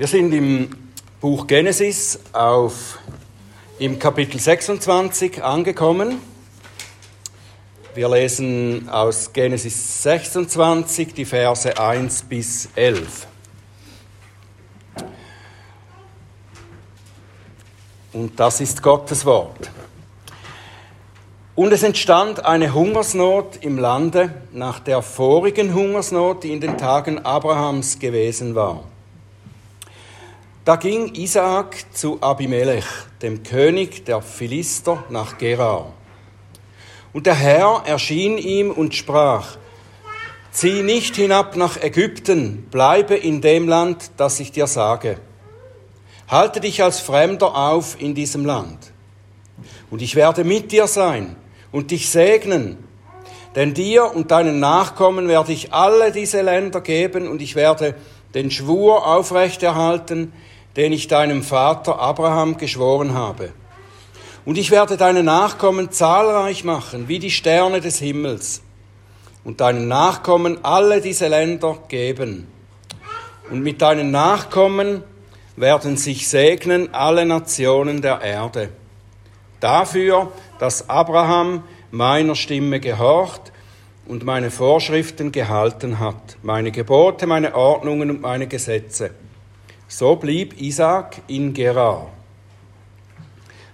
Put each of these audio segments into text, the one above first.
Wir sind im Buch Genesis auf, im Kapitel 26 angekommen. Wir lesen aus Genesis 26 die Verse 1 bis 11. Und das ist Gottes Wort. Und es entstand eine Hungersnot im Lande nach der vorigen Hungersnot, die in den Tagen Abrahams gewesen war. Da ging Isaak zu Abimelech, dem König der Philister, nach Gerar. Und der Herr erschien ihm und sprach, Zieh nicht hinab nach Ägypten, bleibe in dem Land, das ich dir sage. Halte dich als Fremder auf in diesem Land. Und ich werde mit dir sein und dich segnen, denn dir und deinen Nachkommen werde ich alle diese Länder geben und ich werde den Schwur aufrechterhalten, den ich deinem Vater Abraham geschworen habe. Und ich werde deine Nachkommen zahlreich machen, wie die Sterne des Himmels, und deinen Nachkommen alle diese Länder geben. Und mit deinen Nachkommen werden sich segnen alle Nationen der Erde. Dafür, dass Abraham meiner Stimme gehorcht und meine Vorschriften gehalten hat, meine Gebote, meine Ordnungen und meine Gesetze. So blieb Isaac in Gerar.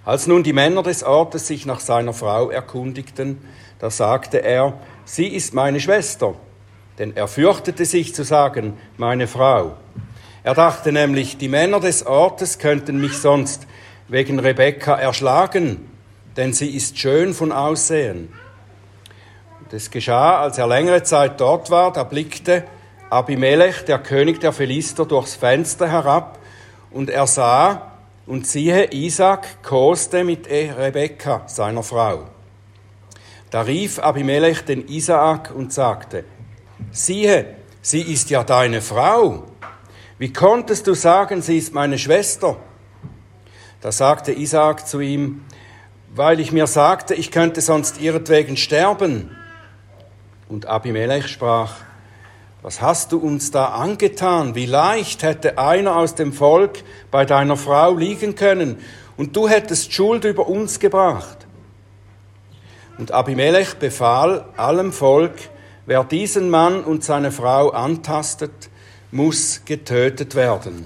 Als nun die Männer des Ortes sich nach seiner Frau erkundigten, da sagte er, sie ist meine Schwester, denn er fürchtete sich zu sagen, meine Frau. Er dachte nämlich, die Männer des Ortes könnten mich sonst wegen Rebekka erschlagen, denn sie ist schön von Aussehen. Und es geschah, als er längere Zeit dort war, da blickte Abimelech, der König der Philister, durchs Fenster herab und er sah, und siehe, Isaac koste mit Rebekka, seiner Frau. Da rief Abimelech den Isaak und sagte, siehe, sie ist ja deine Frau. Wie konntest du sagen, sie ist meine Schwester? Da sagte Isaak zu ihm, weil ich mir sagte, ich könnte sonst ihretwegen sterben. Und Abimelech sprach, was hast du uns da angetan? Wie leicht hätte einer aus dem Volk bei deiner Frau liegen können und du hättest Schuld über uns gebracht. Und Abimelech befahl allem Volk, wer diesen Mann und seine Frau antastet, muss getötet werden.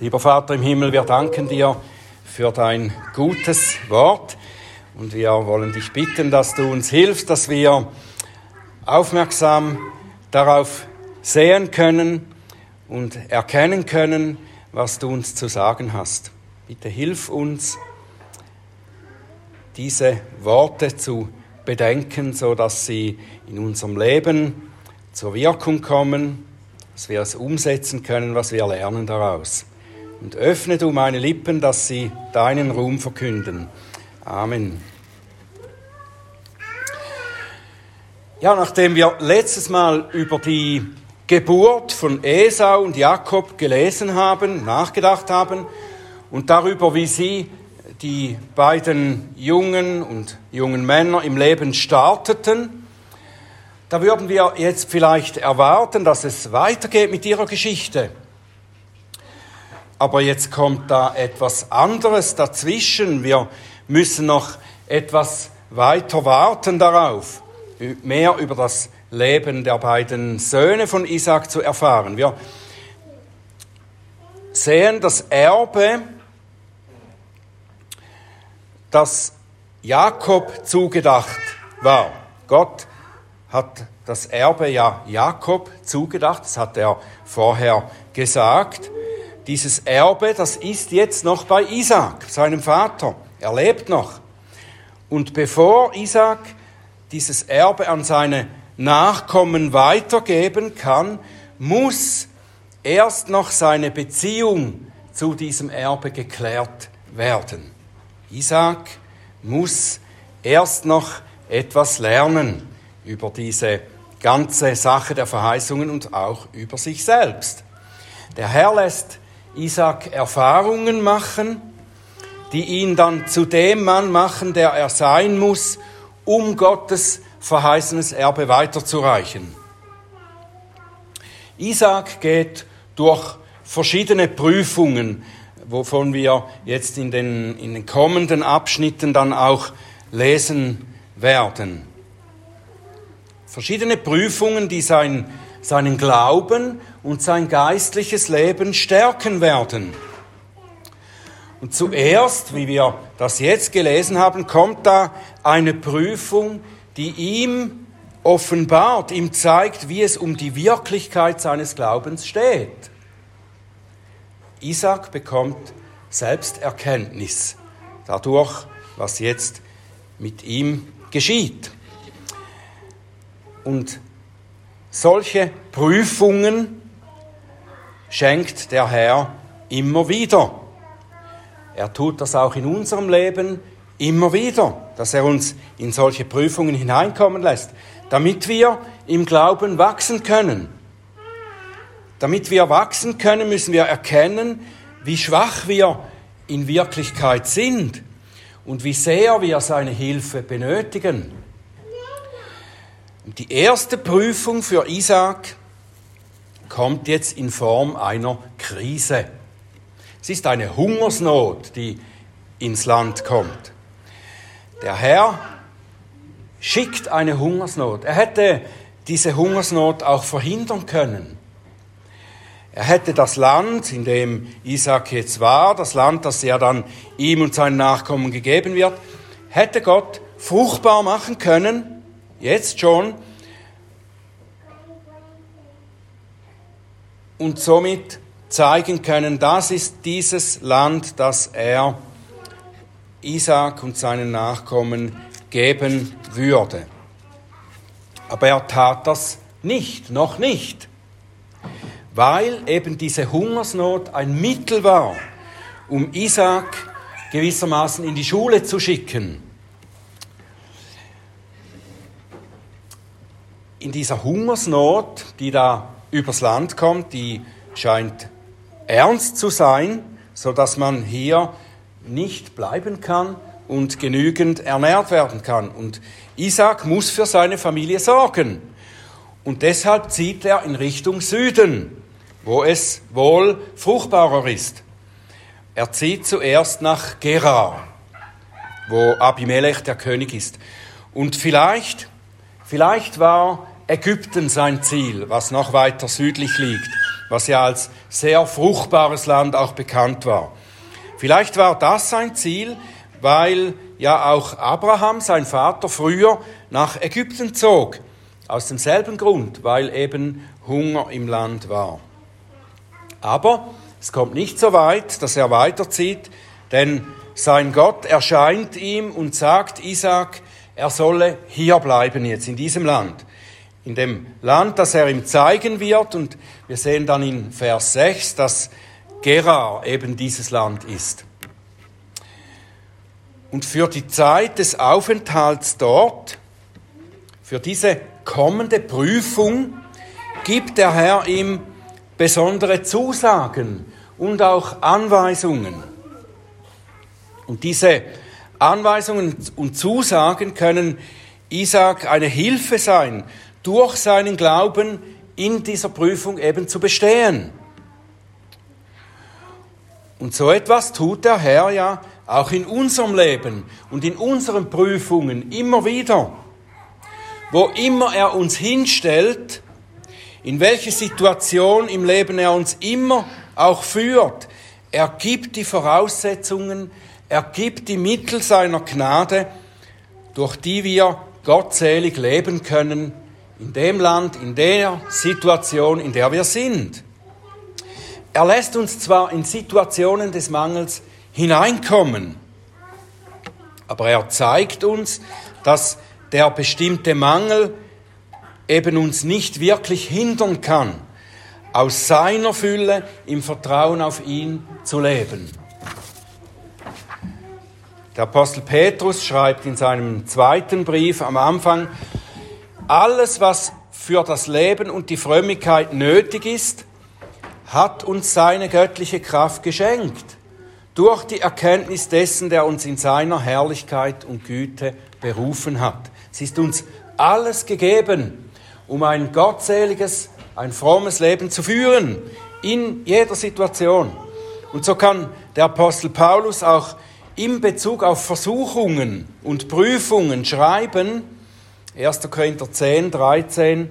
Lieber Vater im Himmel, wir danken dir für dein gutes Wort. Und wir wollen dich bitten, dass du uns hilfst, dass wir aufmerksam darauf sehen können und erkennen können, was du uns zu sagen hast. Bitte hilf uns, diese Worte zu bedenken, so dass sie in unserem Leben zur Wirkung kommen, dass wir es umsetzen können, was wir lernen daraus. Und öffne du meine Lippen, dass sie deinen Ruhm verkünden. Amen. Ja, nachdem wir letztes Mal über die Geburt von Esau und Jakob gelesen haben, nachgedacht haben und darüber, wie sie die beiden jungen und jungen Männer im Leben starteten, da würden wir jetzt vielleicht erwarten, dass es weitergeht mit ihrer Geschichte. Aber jetzt kommt da etwas anderes dazwischen. Wir müssen noch etwas weiter warten darauf mehr über das Leben der beiden Söhne von Isaac zu erfahren. Wir sehen das Erbe, das Jakob zugedacht war. Gott hat das Erbe ja Jakob zugedacht, das hat er vorher gesagt. Dieses Erbe, das ist jetzt noch bei Isaac, seinem Vater. Er lebt noch. Und bevor Isaac dieses Erbe an seine Nachkommen weitergeben kann, muss erst noch seine Beziehung zu diesem Erbe geklärt werden. Isaac muss erst noch etwas lernen über diese ganze Sache der Verheißungen und auch über sich selbst. Der Herr lässt Isaac Erfahrungen machen, die ihn dann zu dem Mann machen, der er sein muss, um Gottes verheißenes Erbe weiterzureichen. Isaac geht durch verschiedene Prüfungen, wovon wir jetzt in den, in den kommenden Abschnitten dann auch lesen werden. Verschiedene Prüfungen, die sein, seinen Glauben und sein geistliches Leben stärken werden. Und zuerst, wie wir das jetzt gelesen haben, kommt da eine Prüfung, die ihm offenbart, ihm zeigt, wie es um die Wirklichkeit seines Glaubens steht. Isaac bekommt Selbsterkenntnis dadurch, was jetzt mit ihm geschieht. Und solche Prüfungen schenkt der Herr immer wieder. Er tut das auch in unserem Leben immer wieder, dass er uns in solche Prüfungen hineinkommen lässt, damit wir im Glauben wachsen können. Damit wir wachsen können, müssen wir erkennen, wie schwach wir in Wirklichkeit sind und wie sehr wir seine Hilfe benötigen. Und die erste Prüfung für Isaac kommt jetzt in Form einer Krise. Es ist eine Hungersnot, die ins Land kommt. Der Herr schickt eine Hungersnot. Er hätte diese Hungersnot auch verhindern können. Er hätte das Land, in dem Isaac jetzt war, das Land, das ja dann ihm und seinen Nachkommen gegeben wird, hätte Gott fruchtbar machen können, jetzt schon, und somit zeigen können, das ist dieses Land, das er Isaac und seinen Nachkommen geben würde. Aber er tat das nicht, noch nicht, weil eben diese Hungersnot ein Mittel war, um Isaac gewissermaßen in die Schule zu schicken. In dieser Hungersnot, die da übers Land kommt, die scheint ernst zu sein, so dass man hier nicht bleiben kann und genügend ernährt werden kann. Und Isaac muss für seine Familie sorgen. Und deshalb zieht er in Richtung Süden, wo es wohl fruchtbarer ist. Er zieht zuerst nach Gerar, wo Abimelech der König ist. Und vielleicht, vielleicht war Ägypten sein Ziel, was noch weiter südlich liegt was ja als sehr fruchtbares Land auch bekannt war. Vielleicht war das sein Ziel, weil ja auch Abraham, sein Vater, früher nach Ägypten zog. Aus demselben Grund, weil eben Hunger im Land war. Aber es kommt nicht so weit, dass er weiterzieht, denn sein Gott erscheint ihm und sagt Isaac, er solle hier bleiben jetzt in diesem Land in dem Land, das er ihm zeigen wird. Und wir sehen dann in Vers 6, dass Gerar eben dieses Land ist. Und für die Zeit des Aufenthalts dort, für diese kommende Prüfung, gibt der Herr ihm besondere Zusagen und auch Anweisungen. Und diese Anweisungen und Zusagen können Isaac eine Hilfe sein, durch seinen Glauben in dieser Prüfung eben zu bestehen. Und so etwas tut der Herr ja auch in unserem Leben und in unseren Prüfungen immer wieder. Wo immer er uns hinstellt, in welche Situation im Leben er uns immer auch führt, er gibt die Voraussetzungen, er gibt die Mittel seiner Gnade, durch die wir gottselig leben können in dem Land, in der Situation, in der wir sind. Er lässt uns zwar in Situationen des Mangels hineinkommen, aber er zeigt uns, dass der bestimmte Mangel eben uns nicht wirklich hindern kann, aus seiner Fülle im Vertrauen auf ihn zu leben. Der Apostel Petrus schreibt in seinem zweiten Brief am Anfang, alles, was für das Leben und die Frömmigkeit nötig ist, hat uns seine göttliche Kraft geschenkt, durch die Erkenntnis dessen, der uns in seiner Herrlichkeit und Güte berufen hat. Es ist uns alles gegeben, um ein gottseliges, ein frommes Leben zu führen, in jeder Situation. Und so kann der Apostel Paulus auch in Bezug auf Versuchungen und Prüfungen schreiben, 1. Korinther 10, 13,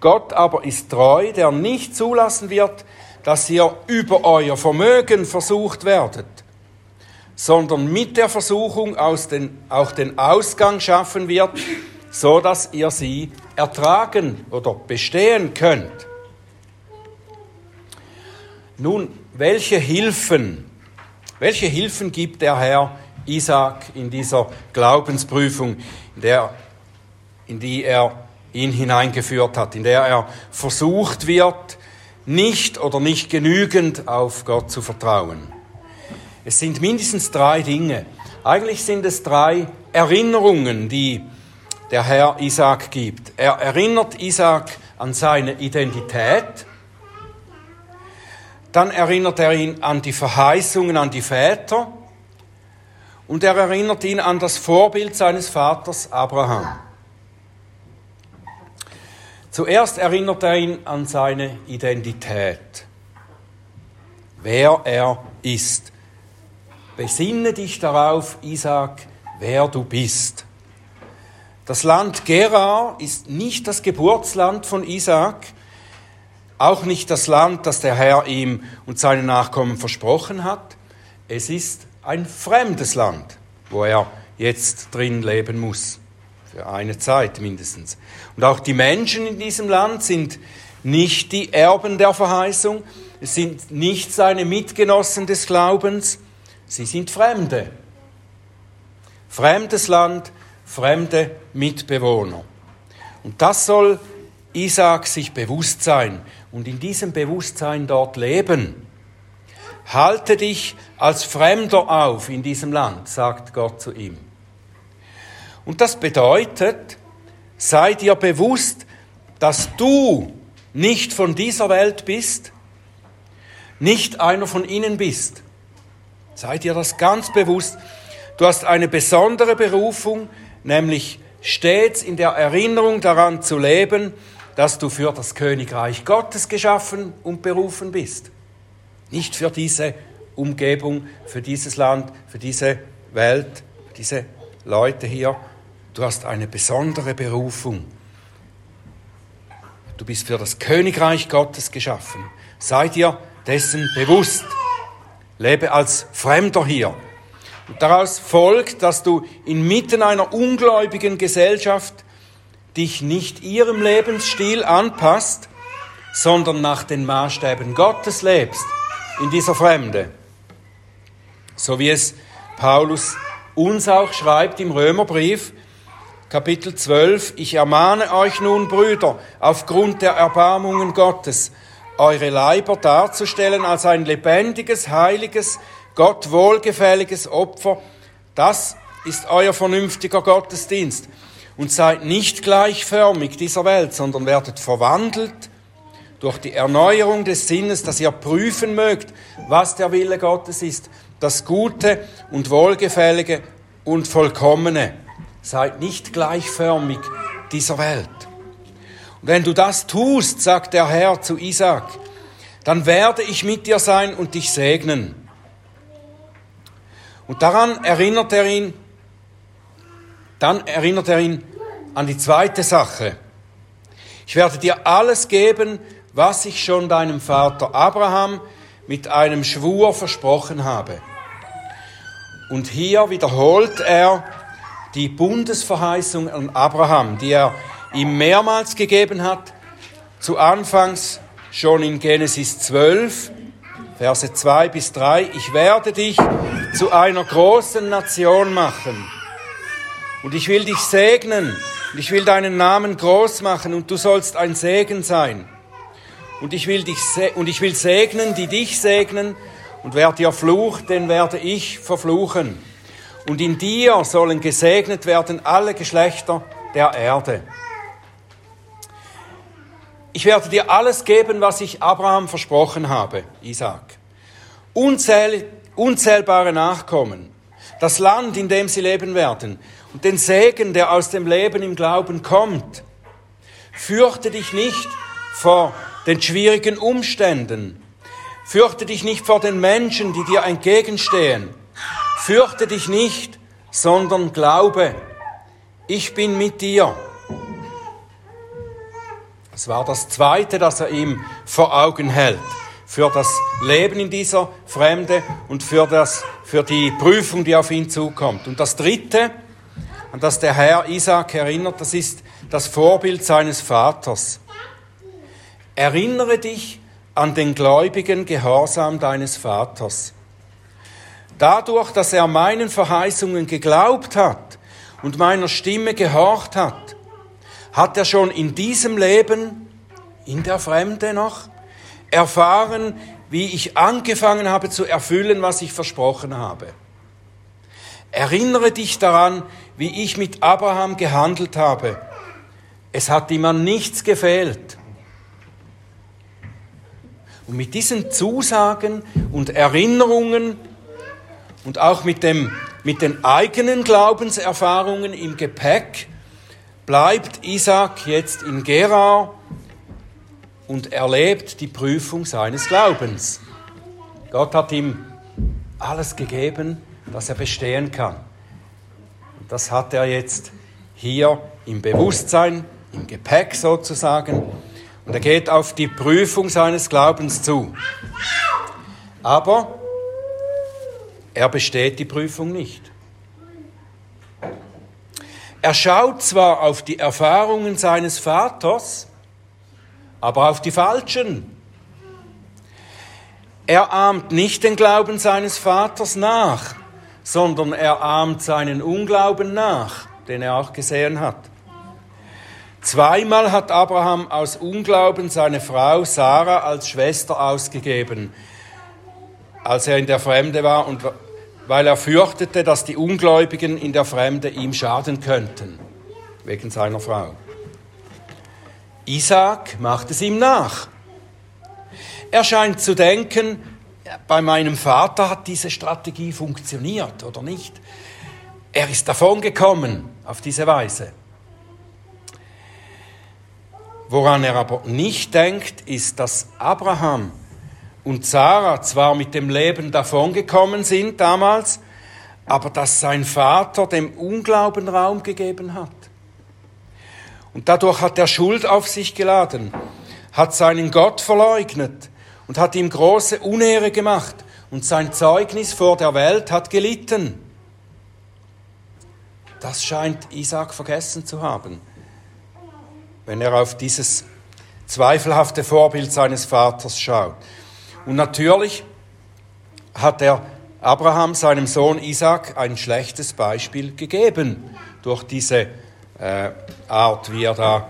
Gott aber ist treu, der nicht zulassen wird, dass ihr über euer Vermögen versucht werdet, sondern mit der Versuchung den, auch den Ausgang schaffen wird, so dass ihr sie ertragen oder bestehen könnt. Nun, welche Hilfen, welche Hilfen gibt der Herr Isaac in dieser Glaubensprüfung, in, der, in die er ihn hineingeführt hat, in der er versucht wird, nicht oder nicht genügend auf Gott zu vertrauen. Es sind mindestens drei Dinge. Eigentlich sind es drei Erinnerungen, die der Herr Isaac gibt. Er erinnert Isaac an seine Identität. Dann erinnert er ihn an die Verheißungen an die Väter. Und er erinnert ihn an das Vorbild seines Vaters Abraham. Zuerst erinnert er ihn an seine Identität, wer er ist. Besinne dich darauf, Isaac, wer du bist. Das Land Gerar ist nicht das Geburtsland von Isaac, auch nicht das Land, das der Herr ihm und seinen Nachkommen versprochen hat. Es ist ein fremdes Land, wo er jetzt drin leben muss für eine Zeit mindestens. Und auch die Menschen in diesem Land sind nicht die Erben der Verheißung, es sind nicht seine Mitgenossen des Glaubens, sie sind Fremde. Fremdes Land, fremde Mitbewohner. Und das soll Isaac sich bewusst sein und in diesem Bewusstsein dort leben. Halte dich als Fremder auf in diesem Land, sagt Gott zu ihm. Und das bedeutet, sei dir bewusst, dass du nicht von dieser Welt bist, nicht einer von ihnen bist. Sei dir das ganz bewusst. Du hast eine besondere Berufung, nämlich stets in der Erinnerung daran zu leben, dass du für das Königreich Gottes geschaffen und berufen bist. Nicht für diese Umgebung, für dieses Land, für diese Welt, für diese Leute hier, Du hast eine besondere Berufung. Du bist für das Königreich Gottes geschaffen. Sei dir dessen bewusst. Lebe als Fremder hier. Und daraus folgt, dass du inmitten einer ungläubigen Gesellschaft dich nicht ihrem Lebensstil anpasst, sondern nach den Maßstäben Gottes lebst in dieser Fremde. So wie es Paulus uns auch schreibt im Römerbrief, Kapitel 12, ich ermahne euch nun, Brüder, aufgrund der Erbarmungen Gottes, eure Leiber darzustellen als ein lebendiges, heiliges, Gott wohlgefälliges Opfer. Das ist euer vernünftiger Gottesdienst. Und seid nicht gleichförmig dieser Welt, sondern werdet verwandelt durch die Erneuerung des Sinnes, dass ihr prüfen mögt, was der Wille Gottes ist, das Gute und Wohlgefällige und Vollkommene. Seid nicht gleichförmig dieser Welt. Und wenn du das tust, sagt der Herr zu Isaac, dann werde ich mit dir sein und dich segnen. Und daran erinnert er ihn, dann erinnert er ihn an die zweite Sache. Ich werde dir alles geben, was ich schon deinem Vater Abraham mit einem Schwur versprochen habe. Und hier wiederholt er die Bundesverheißung an Abraham, die er ihm mehrmals gegeben hat, zu Anfangs schon in Genesis 12, Verse 2 bis 3, ich werde dich zu einer großen Nation machen. Und ich will dich segnen. Und ich will deinen Namen groß machen. Und du sollst ein Segen sein. Und ich will dich und ich will segnen, die dich segnen. Und wer dir flucht, den werde ich verfluchen und in dir sollen gesegnet werden alle Geschlechter der Erde. Ich werde dir alles geben, was ich Abraham versprochen habe, Isaac. Unzähl, unzählbare Nachkommen, das Land, in dem sie leben werden und den Segen, der aus dem Leben im Glauben kommt. Fürchte dich nicht vor den schwierigen Umständen. Fürchte dich nicht vor den Menschen, die dir entgegenstehen. Fürchte dich nicht, sondern glaube, ich bin mit dir. Das war das Zweite, das er ihm vor Augen hält. Für das Leben in dieser Fremde und für, das, für die Prüfung, die auf ihn zukommt. Und das Dritte, an das der Herr Isaac erinnert, das ist das Vorbild seines Vaters. Erinnere dich an den gläubigen Gehorsam deines Vaters. Dadurch, dass er meinen Verheißungen geglaubt hat und meiner Stimme gehorcht hat, hat er schon in diesem Leben, in der Fremde noch, erfahren, wie ich angefangen habe zu erfüllen, was ich versprochen habe. Erinnere dich daran, wie ich mit Abraham gehandelt habe. Es hat ihm an nichts gefehlt. Und mit diesen Zusagen und Erinnerungen und auch mit, dem, mit den eigenen Glaubenserfahrungen im Gepäck bleibt Isaac jetzt in Gerar und erlebt die Prüfung seines Glaubens. Gott hat ihm alles gegeben, dass er bestehen kann. Und das hat er jetzt hier im Bewusstsein, im Gepäck sozusagen. Und er geht auf die Prüfung seines Glaubens zu. Aber er besteht die Prüfung nicht. Er schaut zwar auf die Erfahrungen seines Vaters, aber auf die falschen. Er ahmt nicht den Glauben seines Vaters nach, sondern er ahmt seinen Unglauben nach, den er auch gesehen hat. Zweimal hat Abraham aus Unglauben seine Frau Sarah als Schwester ausgegeben, als er in der Fremde war und weil er fürchtete, dass die Ungläubigen in der Fremde ihm schaden könnten, wegen seiner Frau. Isaac macht es ihm nach. Er scheint zu denken, bei meinem Vater hat diese Strategie funktioniert oder nicht. Er ist davongekommen auf diese Weise. Woran er aber nicht denkt, ist, dass Abraham und Sarah zwar mit dem Leben davongekommen sind damals, aber dass sein Vater dem Unglauben Raum gegeben hat. Und dadurch hat er Schuld auf sich geladen, hat seinen Gott verleugnet und hat ihm große Unehre gemacht und sein Zeugnis vor der Welt hat gelitten. Das scheint Isaac vergessen zu haben, wenn er auf dieses zweifelhafte Vorbild seines Vaters schaut. Und natürlich hat er Abraham, seinem Sohn Isaac, ein schlechtes Beispiel gegeben durch diese äh, Art, wie er da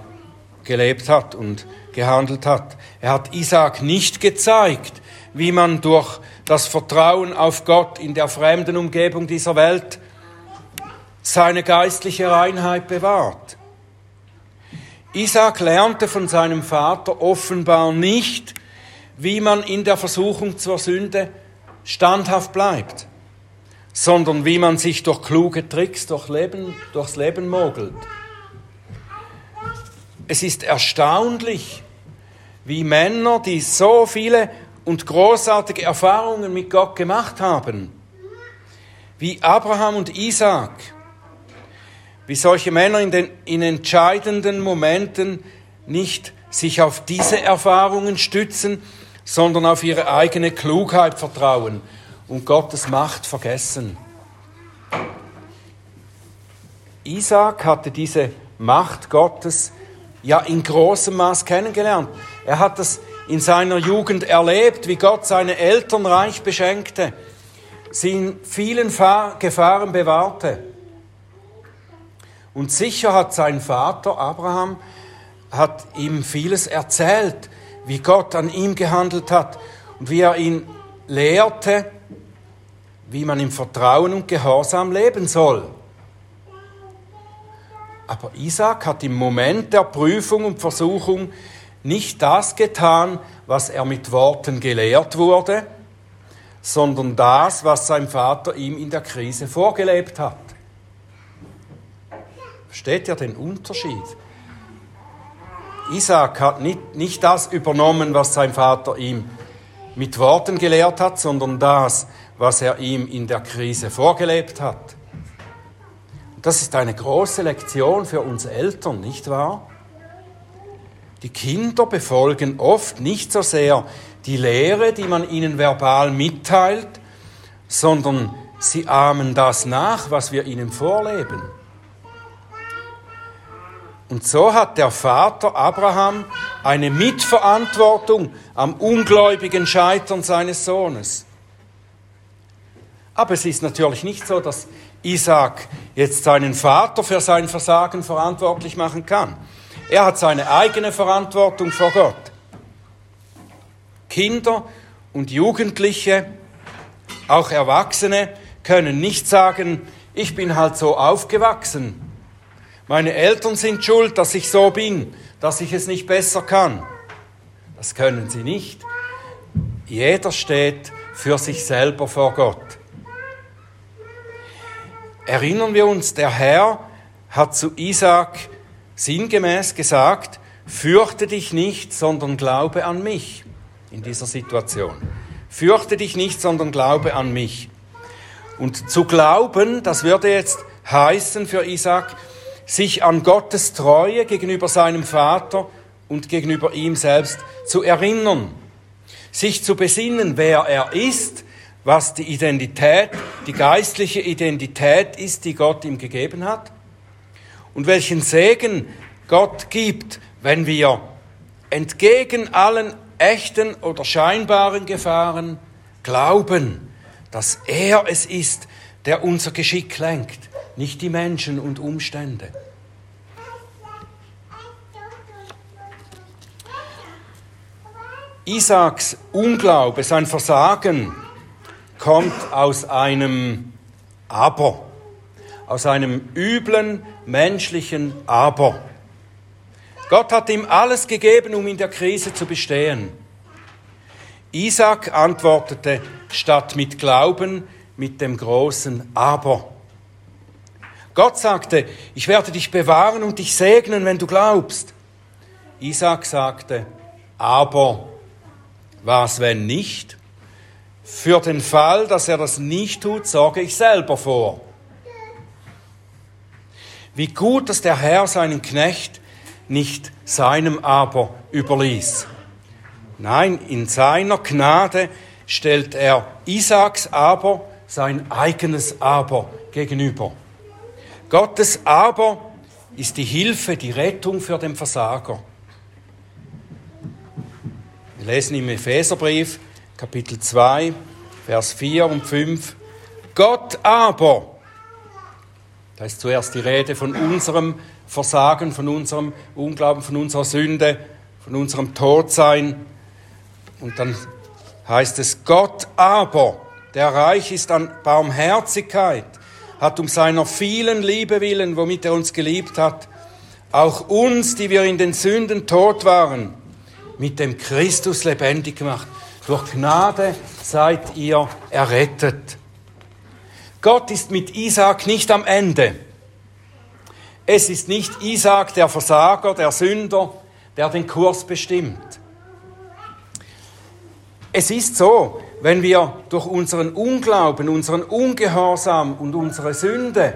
gelebt hat und gehandelt hat. Er hat Isaac nicht gezeigt, wie man durch das Vertrauen auf Gott in der fremden Umgebung dieser Welt seine geistliche Reinheit bewahrt. Isaac lernte von seinem Vater offenbar nicht, wie man in der Versuchung zur Sünde standhaft bleibt, sondern wie man sich durch kluge Tricks durch Leben, durchs Leben mogelt. Es ist erstaunlich, wie Männer, die so viele und großartige Erfahrungen mit Gott gemacht haben, wie Abraham und Isaac, wie solche Männer in den in entscheidenden Momenten nicht sich auf diese Erfahrungen stützen, sondern auf ihre eigene Klugheit vertrauen und Gottes Macht vergessen. Isaac hatte diese Macht Gottes ja in großem Maß kennengelernt. Er hat das in seiner Jugend erlebt, wie Gott seine Eltern reich beschenkte, sie in vielen Gefahren bewahrte. Und sicher hat sein Vater Abraham hat ihm vieles erzählt, wie Gott an ihm gehandelt hat und wie er ihn lehrte, wie man im Vertrauen und Gehorsam leben soll. Aber Isaac hat im Moment der Prüfung und Versuchung nicht das getan, was er mit Worten gelehrt wurde, sondern das, was sein Vater ihm in der Krise vorgelebt hat. Versteht ihr den Unterschied? Isaac hat nicht, nicht das übernommen, was sein Vater ihm mit Worten gelehrt hat, sondern das, was er ihm in der Krise vorgelebt hat. Das ist eine große Lektion für uns Eltern, nicht wahr? Die Kinder befolgen oft nicht so sehr die Lehre, die man ihnen verbal mitteilt, sondern sie ahmen das nach, was wir ihnen vorleben. Und so hat der Vater Abraham eine Mitverantwortung am ungläubigen Scheitern seines Sohnes. Aber es ist natürlich nicht so, dass Isaac jetzt seinen Vater für sein Versagen verantwortlich machen kann. Er hat seine eigene Verantwortung vor Gott. Kinder und Jugendliche, auch Erwachsene, können nicht sagen, ich bin halt so aufgewachsen. Meine Eltern sind schuld, dass ich so bin, dass ich es nicht besser kann. Das können sie nicht. Jeder steht für sich selber vor Gott. Erinnern wir uns, der Herr hat zu Isaac sinngemäß gesagt, fürchte dich nicht, sondern glaube an mich in dieser Situation. Fürchte dich nicht, sondern glaube an mich. Und zu glauben, das würde jetzt heißen für Isaac, sich an Gottes Treue gegenüber seinem Vater und gegenüber ihm selbst zu erinnern, sich zu besinnen, wer er ist, was die Identität, die geistliche Identität ist, die Gott ihm gegeben hat. Und welchen Segen Gott gibt, wenn wir entgegen allen echten oder scheinbaren Gefahren glauben, dass er es ist, der unser Geschick lenkt, nicht die Menschen und Umstände. Isaaks Unglaube, sein Versagen kommt aus einem Aber, aus einem üblen menschlichen Aber. Gott hat ihm alles gegeben, um in der Krise zu bestehen. Isaac antwortete statt mit Glauben mit dem großen Aber. Gott sagte, ich werde dich bewahren und dich segnen, wenn du glaubst. Isaac sagte, aber was, wenn nicht? Für den Fall, dass er das nicht tut, sorge ich selber vor. Wie gut, dass der Herr seinen Knecht nicht seinem Aber überließ. Nein, in seiner Gnade stellt er Isaaks Aber sein eigenes Aber gegenüber. Gottes Aber ist die Hilfe, die Rettung für den Versager. Wir lesen im Epheserbrief, Kapitel 2, Vers 4 und 5. Gott aber, da ist zuerst die Rede von unserem Versagen, von unserem Unglauben, von unserer Sünde, von unserem Todsein. Und dann heißt es, Gott aber, der reich ist an Barmherzigkeit, hat um seiner vielen Liebe willen, womit er uns geliebt hat, auch uns, die wir in den Sünden tot waren, mit dem Christus lebendig gemacht. Durch Gnade seid ihr errettet. Gott ist mit Isaac nicht am Ende. Es ist nicht Isaac der Versager, der Sünder, der den Kurs bestimmt. Es ist so, wenn wir durch unseren Unglauben, unseren Ungehorsam und unsere Sünde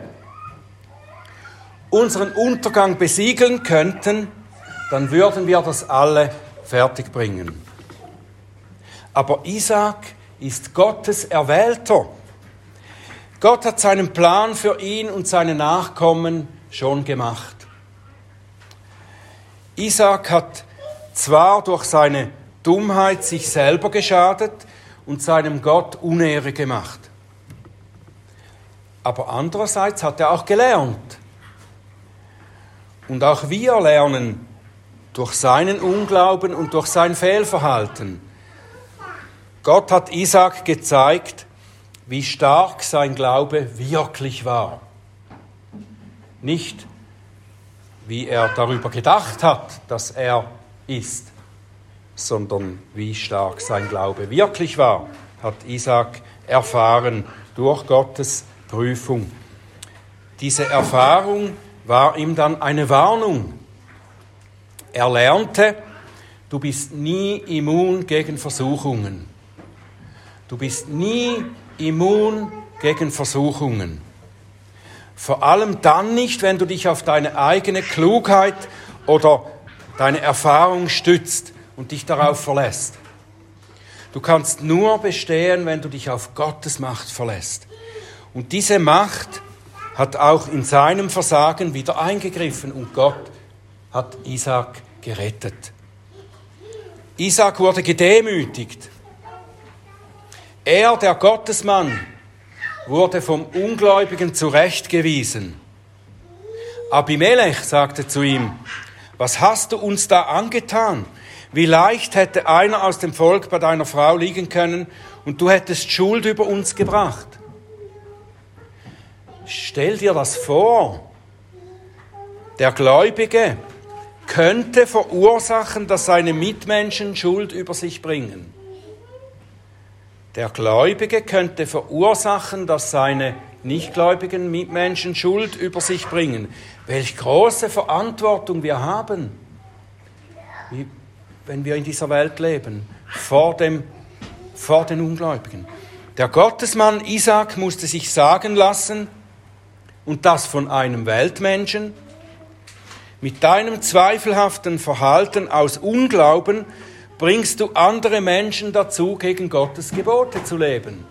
unseren Untergang besiegeln könnten, dann würden wir das alle fertigbringen. Aber Isaac ist Gottes Erwählter. Gott hat seinen Plan für ihn und seine Nachkommen schon gemacht. Isaac hat zwar durch seine Dummheit sich selber geschadet und seinem Gott Unehre gemacht. Aber andererseits hat er auch gelernt. Und auch wir lernen durch seinen Unglauben und durch sein Fehlverhalten. Gott hat Isaac gezeigt, wie stark sein Glaube wirklich war. Nicht, wie er darüber gedacht hat, dass er ist, sondern wie stark sein Glaube wirklich war, hat Isaac erfahren durch Gottes Prüfung. Diese Erfahrung war ihm dann eine Warnung. Er lernte, du bist nie immun gegen Versuchungen. Du bist nie immun gegen Versuchungen. Vor allem dann nicht, wenn du dich auf deine eigene Klugheit oder deine Erfahrung stützt und dich darauf verlässt. Du kannst nur bestehen, wenn du dich auf Gottes Macht verlässt. Und diese Macht hat auch in seinem Versagen wieder eingegriffen und Gott hat Isaac gerettet. Isaac wurde gedemütigt. Er, der Gottesmann, wurde vom Ungläubigen zurechtgewiesen. Abimelech sagte zu ihm, was hast du uns da angetan? Wie leicht hätte einer aus dem Volk bei deiner Frau liegen können und du hättest Schuld über uns gebracht. Stell dir das vor. Der Gläubige könnte verursachen, dass seine Mitmenschen Schuld über sich bringen. Der Gläubige könnte verursachen, dass seine nichtgläubigen Mitmenschen Schuld über sich bringen. Welch große Verantwortung wir haben, wenn wir in dieser Welt leben, vor, dem, vor den Ungläubigen. Der Gottesmann Isaac musste sich sagen lassen, und das von einem Weltmenschen, mit deinem zweifelhaften Verhalten aus Unglauben bringst du andere Menschen dazu, gegen Gottes Gebote zu leben.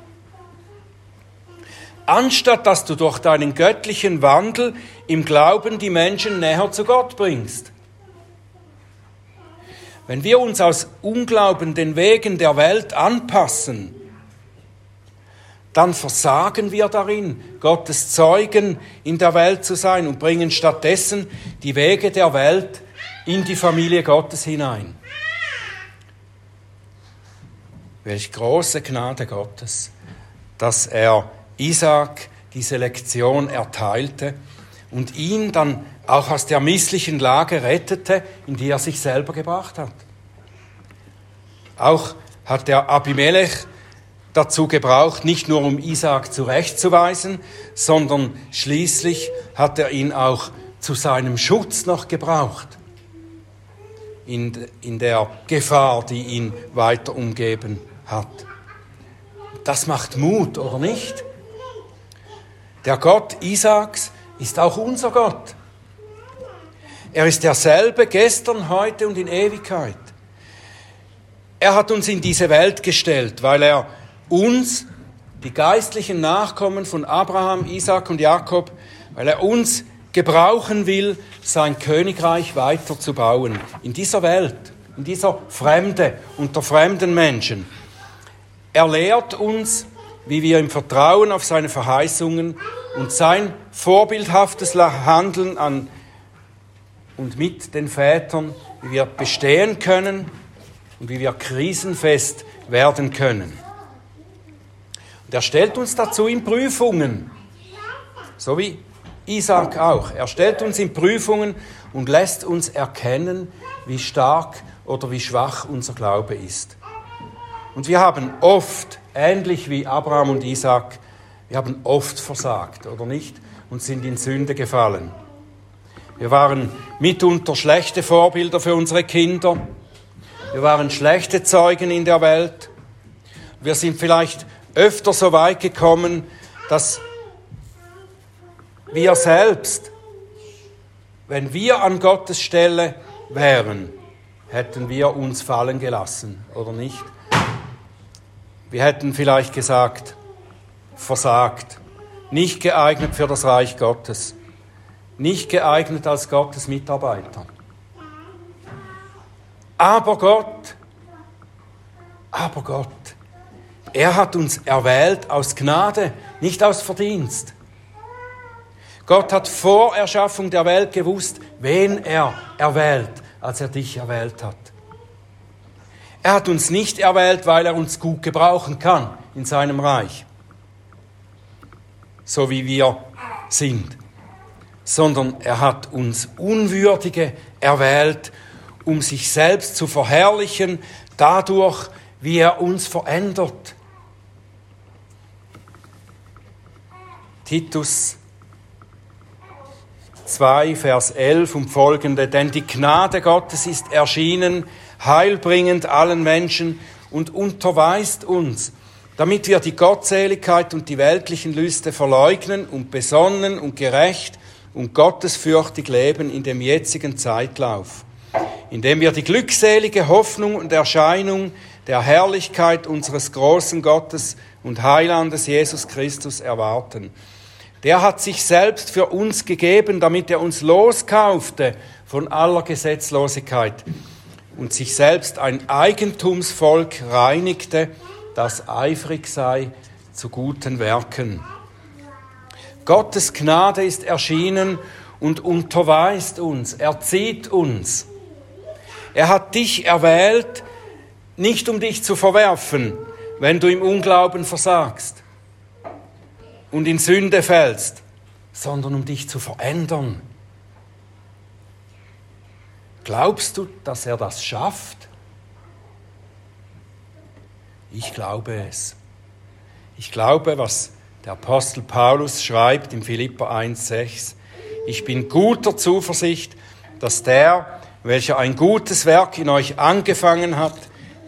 Anstatt dass du durch deinen göttlichen Wandel im Glauben die Menschen näher zu Gott bringst. Wenn wir uns aus Unglauben den Wegen der Welt anpassen, dann versagen wir darin, Gottes Zeugen in der Welt zu sein und bringen stattdessen die Wege der Welt in die Familie Gottes hinein. Welch große Gnade Gottes, dass er Isaac diese Lektion erteilte und ihn dann auch aus der misslichen Lage rettete, in die er sich selber gebracht hat. Auch hat der Abimelech dazu gebraucht, nicht nur um Isaak zurechtzuweisen, sondern schließlich hat er ihn auch zu seinem Schutz noch gebraucht, in, in der Gefahr, die ihn weiter umgeben hat. Das macht Mut, oder nicht? Der Gott Isaaks ist auch unser Gott. Er ist derselbe gestern, heute und in Ewigkeit. Er hat uns in diese Welt gestellt, weil er uns, die geistlichen Nachkommen von Abraham, Isaac und Jakob, weil er uns gebrauchen will, sein Königreich weiterzubauen in dieser Welt, in dieser Fremde, unter fremden Menschen. Er lehrt uns, wie wir im Vertrauen auf seine Verheißungen und sein vorbildhaftes Handeln an und mit den Vätern, wie wir bestehen können und wie wir krisenfest werden können. Der stellt uns dazu in Prüfungen. So wie Isaac auch. Er stellt uns in Prüfungen und lässt uns erkennen, wie stark oder wie schwach unser Glaube ist. Und wir haben oft, ähnlich wie Abraham und Isaac, wir haben oft versagt, oder nicht? Und sind in Sünde gefallen. Wir waren mitunter schlechte Vorbilder für unsere Kinder. Wir waren schlechte Zeugen in der Welt. Wir sind vielleicht öfter so weit gekommen, dass wir selbst, wenn wir an Gottes Stelle wären, hätten wir uns fallen gelassen, oder nicht? Wir hätten vielleicht gesagt, versagt, nicht geeignet für das Reich Gottes, nicht geeignet als Gottes Mitarbeiter. Aber Gott, aber Gott er hat uns erwählt aus Gnade, nicht aus Verdienst. Gott hat vor Erschaffung der Welt gewusst, wen er erwählt, als er dich erwählt hat. Er hat uns nicht erwählt, weil er uns gut gebrauchen kann in seinem Reich, so wie wir sind, sondern er hat uns Unwürdige erwählt, um sich selbst zu verherrlichen, dadurch, wie er uns verändert, Titus 2, Vers 11 und folgende. Denn die Gnade Gottes ist erschienen, heilbringend allen Menschen und unterweist uns, damit wir die Gottseligkeit und die weltlichen Lüste verleugnen und besonnen und gerecht und gottesfürchtig leben in dem jetzigen Zeitlauf, indem wir die glückselige Hoffnung und Erscheinung der Herrlichkeit unseres großen Gottes und Heilandes Jesus Christus erwarten. Der hat sich selbst für uns gegeben, damit er uns loskaufte von aller Gesetzlosigkeit und sich selbst ein Eigentumsvolk reinigte, das eifrig sei zu guten Werken. Gottes Gnade ist erschienen und unterweist uns, erzieht uns. Er hat dich erwählt, nicht um dich zu verwerfen, wenn du im Unglauben versagst und in Sünde fällst, sondern um dich zu verändern. Glaubst du, dass er das schafft? Ich glaube es. Ich glaube, was der Apostel Paulus schreibt in Philippa 1,6. Ich bin guter Zuversicht, dass der, welcher ein gutes Werk in euch angefangen hat,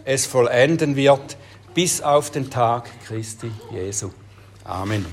es vollenden wird bis auf den Tag Christi Jesu. Amen.